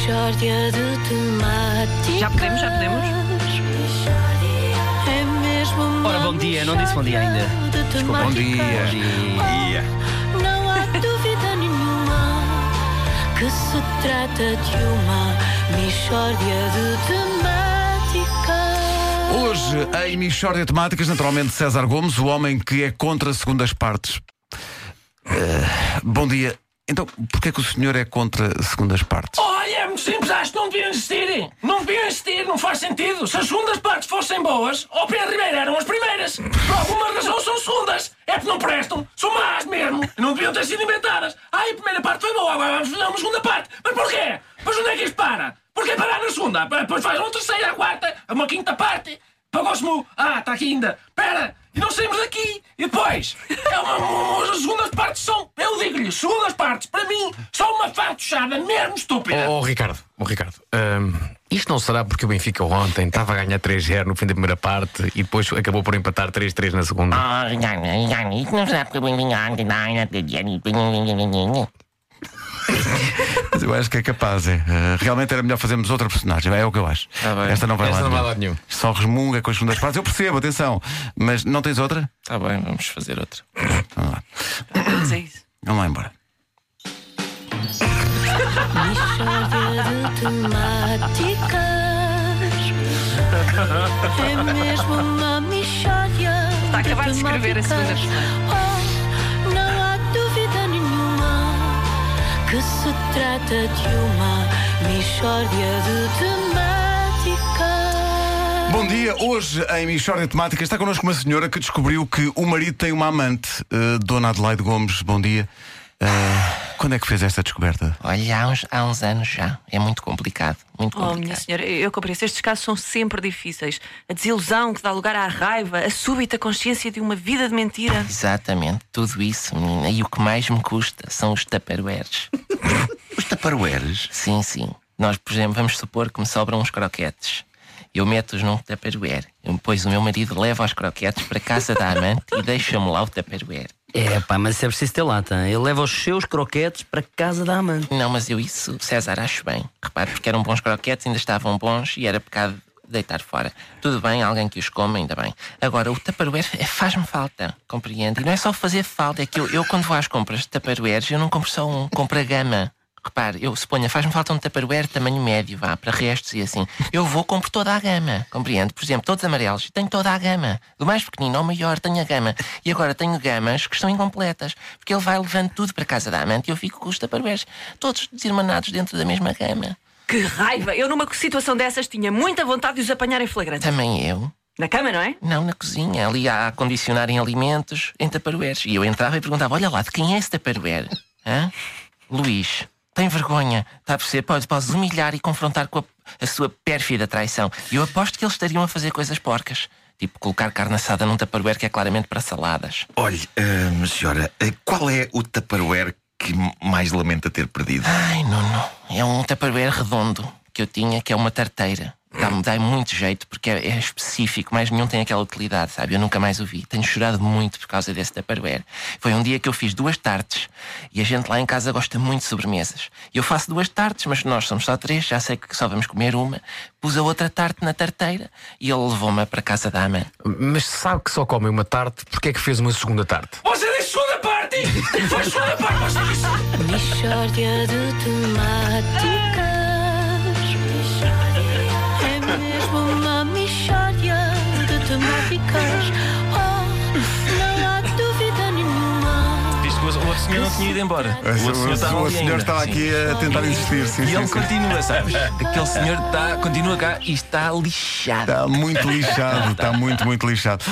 Mishória de temáticas. Já podemos, já podemos? É mesmo Ora, bom dia, não disse bom dia ainda. de Desculpa, bom dia. temáticas. dia. Oh, Não há dúvida nenhuma que se trata de uma Mishória de temáticas. Hoje, em Michórdia Temáticas, naturalmente César Gomes, o homem que é contra segundas partes. Eh, bom dia. Então, porquê que o senhor é contra segundas partes? Olha, é muito simples, acho que não deviam existir. Não deviam existir, não faz sentido. Se as segundas partes fossem boas, ao Pedro Ribeiro eram as primeiras. Por alguma razão são segundas. É porque não prestam, são más mesmo. Não deviam ter sido inventadas. Ai, a primeira parte foi boa, agora vamos fazer uma segunda parte. Mas porquê? Pois onde é que isto para? Porquê parar na segunda? Depois faz uma terceira, a quarta, uma quinta parte. Pagou-se. Ah, está aqui ainda. Espera, e não saímos daqui. E depois? É uma, uma- as segundas partes são, segundas partes, para mim, são uma fantochada mesmo estúpida. Oh, Ricardo, oh, Ricardo, hum, isto não será porque o Benfica ontem estava a ganhar 3-0 no fim da primeira parte e depois acabou por empatar 3-3 na segunda? Ah, Ricardo, Ricardo, isso não será porque eu vim ontem eu acho que é capaz, é. Eh, realmente era melhor fazermos outra personagem, é o que eu acho. bem. Esta não vai Esta lá. não vai lá nenhum. Só resmunga com as segundas partes. Eu percebo, atenção. Mas não tens outra? Está Tá bem, vamos fazer outra. Vamos lá. A isso. Vamos lá embora. De temáticas. É mesmo uma Mishória Está a acabar de escrever a segunda Oh, não há dúvida nenhuma que se trata de uma Mishória de temáticas. Bom dia, hoje em Michórdia Temática está connosco uma senhora que descobriu que o marido tem uma amante, eh, Dona Adelaide Gomes. Bom dia. Eh, quando é que fez esta descoberta? Olha, há uns, há uns anos já. É muito complicado. Muito Oh, minha complicado. senhora, eu compreendo. Estes casos são sempre difíceis. A desilusão que dá lugar à raiva, a súbita consciência de uma vida de mentira. Exatamente, tudo isso, menina. E o que mais me custa são os taparoeiros. Os taparoeiros? Sim, sim. Nós, por exemplo, vamos supor que me sobram uns croquetes. Eu meto-os num taparoeiro. Depois o meu marido leva os croquetes para casa da amante e deixa-me lá o taparoeiro. É pá, mas é preciso ter lata. Ele leva os seus croquetes para casa da amante. Não, mas eu isso, César, acho bem. Repare, porque eram bons croquetes, ainda estavam bons e era pecado deitar fora. Tudo bem, alguém que os coma, ainda bem. Agora, o taparoeiro é- faz-me falta, compreende? E não é só fazer falta, é que eu, eu quando vou às compras de taparoeiros, eu não compro só um, compro a gama. Repare, eu suponho, faz-me falta um taparoeiro tamanho médio, vá, para restos e assim. Eu vou, compro toda a gama, compreende? Por exemplo, todos amarelos, tenho toda a gama. Do mais pequenino ao maior, tenho a gama. E agora tenho gamas que estão incompletas, porque ele vai levando tudo para casa da amante e eu fico com os taparoeiros, todos desirmanados dentro da mesma gama. Que raiva! Eu, numa situação dessas, tinha muita vontade de os apanhar em flagrante. Também eu. Na cama, não é? Não, na cozinha, ali a acondicionarem alimentos em taparoeiros. E eu entrava e perguntava: Olha lá, de quem é esse taparoeiro? Hã? Luís, tem vergonha, está a perceber? Podes, podes humilhar e confrontar com a, a sua pérfida traição. E eu aposto que eles estariam a fazer coisas porcas. Tipo colocar carne assada num taparoeiro que é claramente para saladas. Olhe, ah, senhora, ah, qual é o taparoeiro que mais lamenta ter perdido? Ai, não, não. É um taparoeiro redondo que eu tinha, que é uma tarteira. Dá-me dá muito jeito porque é, é específico, mais nenhum tem aquela utilidade, sabe? Eu nunca mais o vi. Tenho chorado muito por causa desse taparoeiro. Foi um dia que eu fiz duas tartes e a gente lá em casa gosta muito de sobremesas. E eu faço duas tartes, mas nós somos só três, já sei que só vamos comer uma. Pus a outra tarte na tarteira e ele levou-me para casa da amante. Mas sabe que só come uma tarte, porque é que fez uma segunda tarte? Você disse segunda parte! Foi segunda parte, você disse! Mishória de temáticas. Não tinha ido embora. O outro senhor estava o senhor estava Sim. aqui a tentar insistir. Sim, E sim, ele sim. continua, sabes? Aquele senhor está, continua cá e está lixado. Está muito lixado, está muito, muito lixado.